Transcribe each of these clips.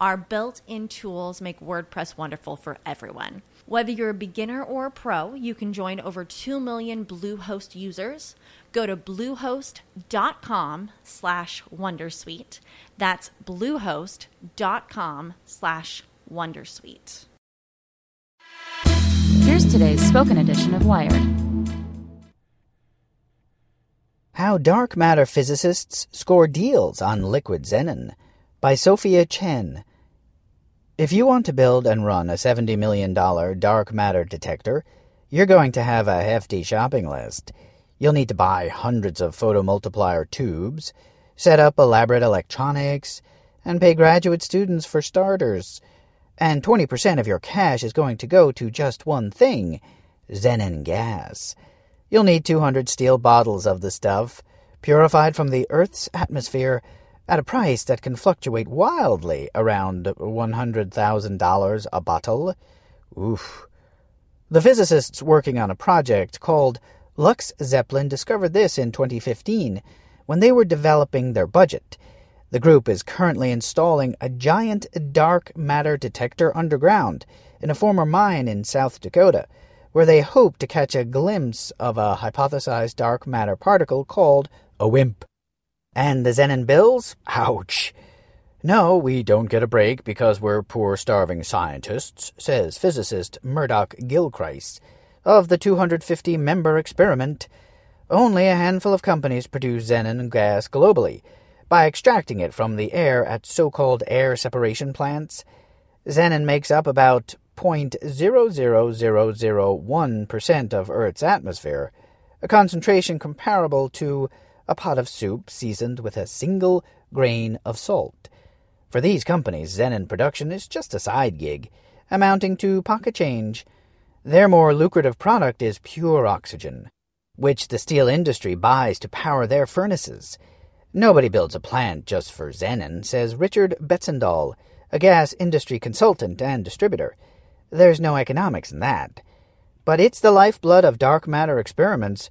Our built in tools make WordPress wonderful for everyone. Whether you're a beginner or a pro, you can join over 2 million Bluehost users. Go to bluehost.com slash wondersuite. That's bluehost.com slash wondersuite. Here's today's spoken edition of Wired. How Dark Matter Physicists Score Deals on Liquid Xenon by Sophia Chen. If you want to build and run a $70 million dark matter detector, you're going to have a hefty shopping list. You'll need to buy hundreds of photomultiplier tubes, set up elaborate electronics, and pay graduate students for starters. And 20% of your cash is going to go to just one thing Xenon gas. You'll need 200 steel bottles of the stuff, purified from the Earth's atmosphere at a price that can fluctuate wildly around $100,000 a bottle. Oof. The physicists working on a project called Lux Zeppelin discovered this in 2015 when they were developing their budget. The group is currently installing a giant dark matter detector underground in a former mine in South Dakota, where they hope to catch a glimpse of a hypothesized dark matter particle called a WIMP. And the Xenon bills? Ouch. No, we don't get a break because we're poor starving scientists, says physicist Murdock Gilchriese of the 250 member experiment. Only a handful of companies produce xenon gas globally by extracting it from the air at so called air separation plants. Xenon makes up about 0.00001% of Earth's atmosphere, a concentration comparable to a pot of soup seasoned with a single grain of salt. For these companies, Xenon production is just a side gig, amounting to pocket change. Their more lucrative product is pure oxygen, which the steel industry buys to power their furnaces. Nobody builds a plant just for Xenon, says Richard Betzendahl, a gas industry consultant and distributor. There's no economics in that. But it's the lifeblood of dark matter experiments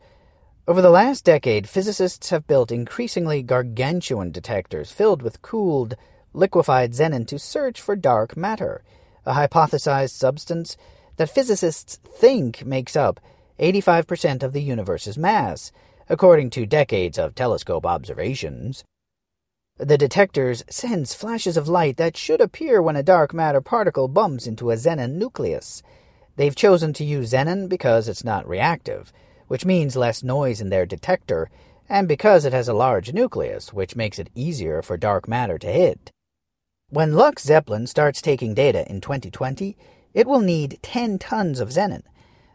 over the last decade, physicists have built increasingly gargantuan detectors filled with cooled, liquefied xenon to search for dark matter, a hypothesized substance that physicists think makes up 85% of the universe's mass, according to decades of telescope observations. The detectors sense flashes of light that should appear when a dark matter particle bumps into a xenon nucleus. They've chosen to use xenon because it's not reactive which means less noise in their detector, and because it has a large nucleus, which makes it easier for dark matter to hit. When LUX-ZEPLIN starts taking data in 2020, it will need 10 tons of xenon.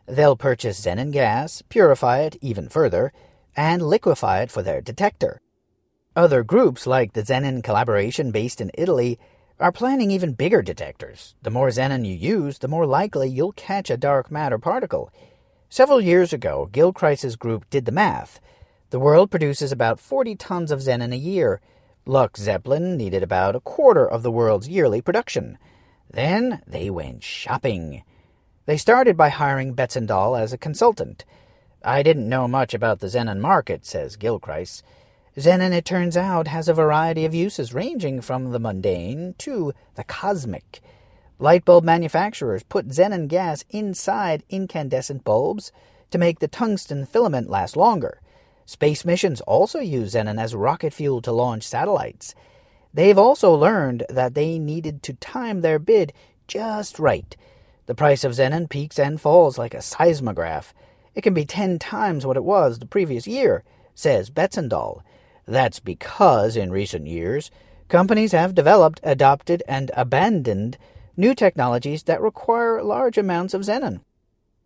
They'll purchase xenon gas, purify it even further, and liquefy it for their detector. Other groups, like the Xenon Collaboration based in Italy, are planning even bigger detectors. The more xenon you use, the more likely you'll catch a dark matter particle, Several years ago, Gilchriese's group did the math. The world produces about 40 tons of xenon a year. LUX-ZEPLIN needed about a quarter of the world's yearly production. Then they went shopping. They started by hiring Betzendahl as a consultant. I didn't know much about the xenon market, says Gilchriese. Xenon, it turns out, has a variety of uses ranging from the mundane to the cosmic. Light bulb manufacturers put xenon gas inside incandescent bulbs to make the tungsten filament last longer. Space missions also use xenon as rocket fuel to launch satellites. They've also learned that they needed to time their bid just right. The price of xenon peaks and falls like a seismograph. It can be ten times what it was the previous year, says Betzendahl. That's because, in recent years, companies have developed, adopted, and abandoned new technologies that require large amounts of xenon.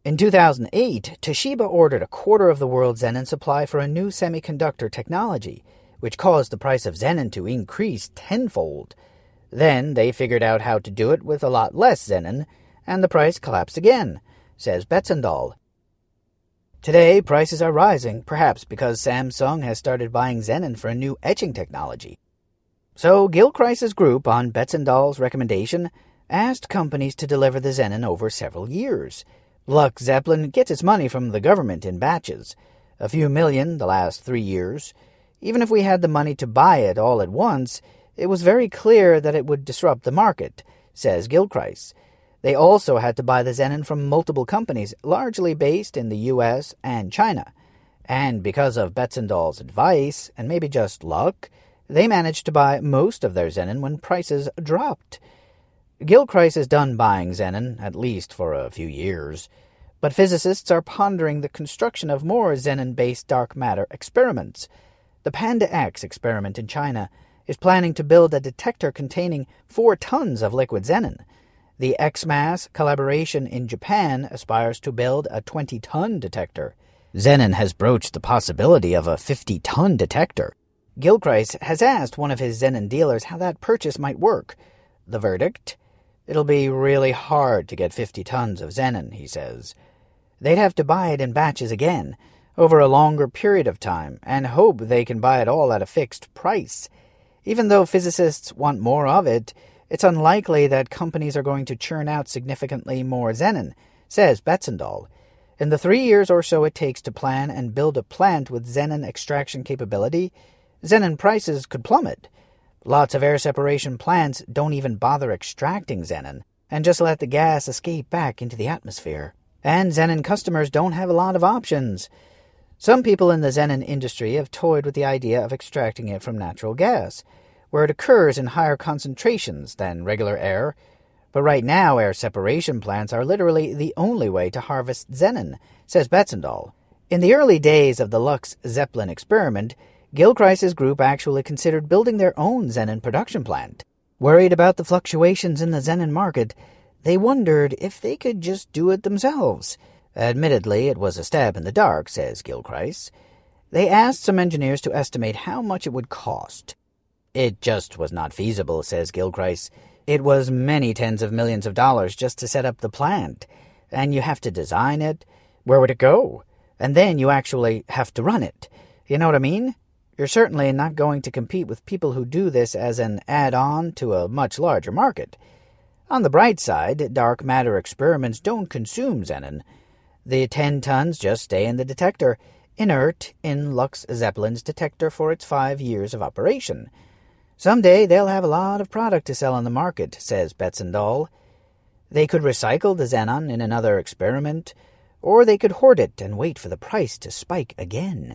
In 2008, Toshiba ordered a quarter of the world's xenon supply for a new semiconductor technology, which caused the price of xenon to increase tenfold. Then they figured out how to do it with a lot less xenon, and the price collapsed again, says Betzendahl. Today, prices are rising, perhaps because Samsung has started buying Xenon for a new etching technology. So, Gilchriese's group, on Betzendahl's recommendation, asked companies to deliver the Xenon over several years. LUX-ZEPLIN gets its money from the government in batches, a few million the last three years. Even if we had the money to buy it all at once, it was very clear that it would disrupt the market, says Gilchriese. They also had to buy the Xenon from multiple companies, largely based in the US and China. And because of Betzendahl's advice, and maybe just luck, they managed to buy most of their Xenon when prices dropped. Gilchriese is done buying Xenon, at least for a few years. But physicists are pondering the construction of more Xenon based dark matter experiments. The PandaX experiment in China is planning to build a detector containing four tons of liquid Xenon. The XMass collaboration in Japan aspires to build a 20 ton detector. Xenon has broached the possibility of a 50 ton detector. Gilchriese has asked one of his Xenon dealers how that purchase might work. The verdict? It'll be really hard to get 50 tons of Xenon, he says. They'd have to buy it in batches again, over a longer period of time, and hope they can buy it all at a fixed price. Even though physicists want more of it, it's unlikely that companies are going to churn out significantly more Xenon, says Betzendahl. In the three years or so it takes to plan and build a plant with Xenon extraction capability, Xenon prices could plummet. Lots of air separation plants don't even bother extracting Xenon and just let the gas escape back into the atmosphere. And Xenon customers don't have a lot of options. Some people in the Xenon industry have toyed with the idea of extracting it from natural gas where it occurs in higher concentrations than regular air. But right now, air separation plants are literally the only way to harvest xenon, says Betzendahl. In the early days of the Lux Zeppelin experiment, Gilchriese's group actually considered building their own xenon production plant. Worried about the fluctuations in the xenon market, they wondered if they could just do it themselves. Admittedly, it was a stab in the dark, says Gilchriese. They asked some engineers to estimate how much it would cost. It just was not feasible, says Gilchriese. It was many tens of millions of dollars just to set up the plant. And you have to design it. Where would it go? And then you actually have to run it. You know what I mean? You're certainly not going to compete with people who do this as an add on to a much larger market. On the bright side, dark matter experiments don't consume xenon. The 10 tons just stay in the detector, inert in LUX-ZEPLIN's detector for its five years of operation. Someday they'll have a lot of product to sell on the market, says Betzendahl. They could recycle the xenon in another experiment, or they could hoard it and wait for the price to spike again.